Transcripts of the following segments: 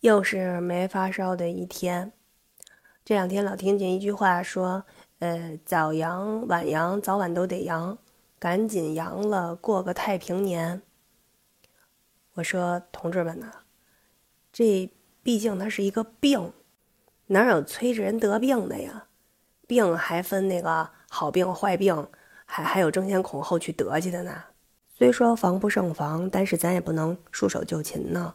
又是没发烧的一天。这两天老听见一句话说：“呃，早阳晚阳，早晚都得阳，赶紧阳了，过个太平年。”我说：“同志们呐，这毕竟它是一个病，哪有催着人得病的呀？病还分那个好病坏病，还还有争先恐后去得去的呢。虽说防不胜防，但是咱也不能束手就擒呢。”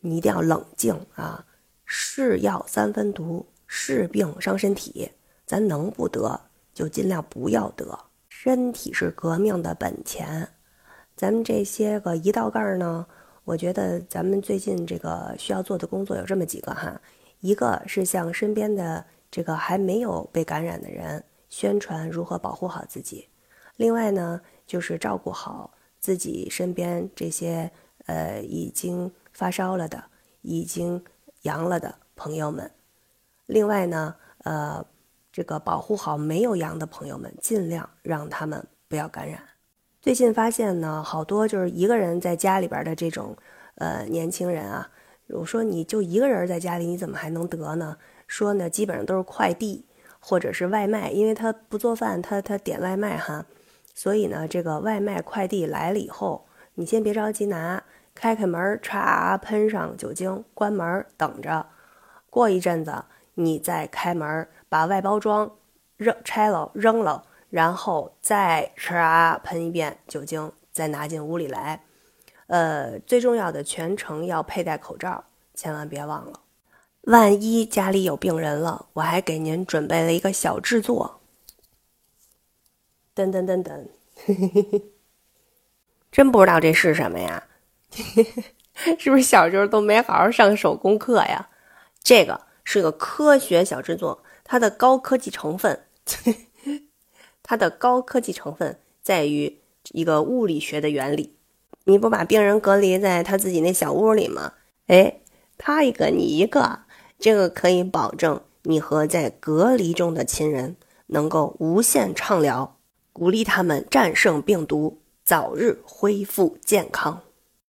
你一定要冷静啊！是药三分毒，是病伤身体。咱能不得就尽量不要得。身体是革命的本钱。咱们这些个一道杠呢，我觉得咱们最近这个需要做的工作有这么几个哈。一个是向身边的这个还没有被感染的人宣传如何保护好自己。另外呢，就是照顾好自己身边这些呃已经。发烧了的，已经阳了的朋友们，另外呢，呃，这个保护好没有阳的朋友们，尽量让他们不要感染。最近发现呢，好多就是一个人在家里边的这种呃年轻人啊，我说你就一个人在家里，你怎么还能得呢？说呢，基本上都是快递或者是外卖，因为他不做饭，他他点外卖哈，所以呢，这个外卖快递来了以后，你先别着急拿。开开门，歘，喷上酒精，关门，等着。过一阵子，你再开门，把外包装扔拆了，扔了，然后再唰喷一遍酒精，再拿进屋里来。呃，最重要的，全程要佩戴口罩，千万别忘了。万一家里有病人了，我还给您准备了一个小制作。噔噔噔噔，真不知道这是什么呀？是不是小时候都没好好上手工课呀？这个是个科学小制作，它的高科技成分，它的高科技成分在于一个物理学的原理。你不把病人隔离在他自己那小屋里吗？哎，他一个你一个，这个可以保证你和在隔离中的亲人能够无限畅聊，鼓励他们战胜病毒，早日恢复健康。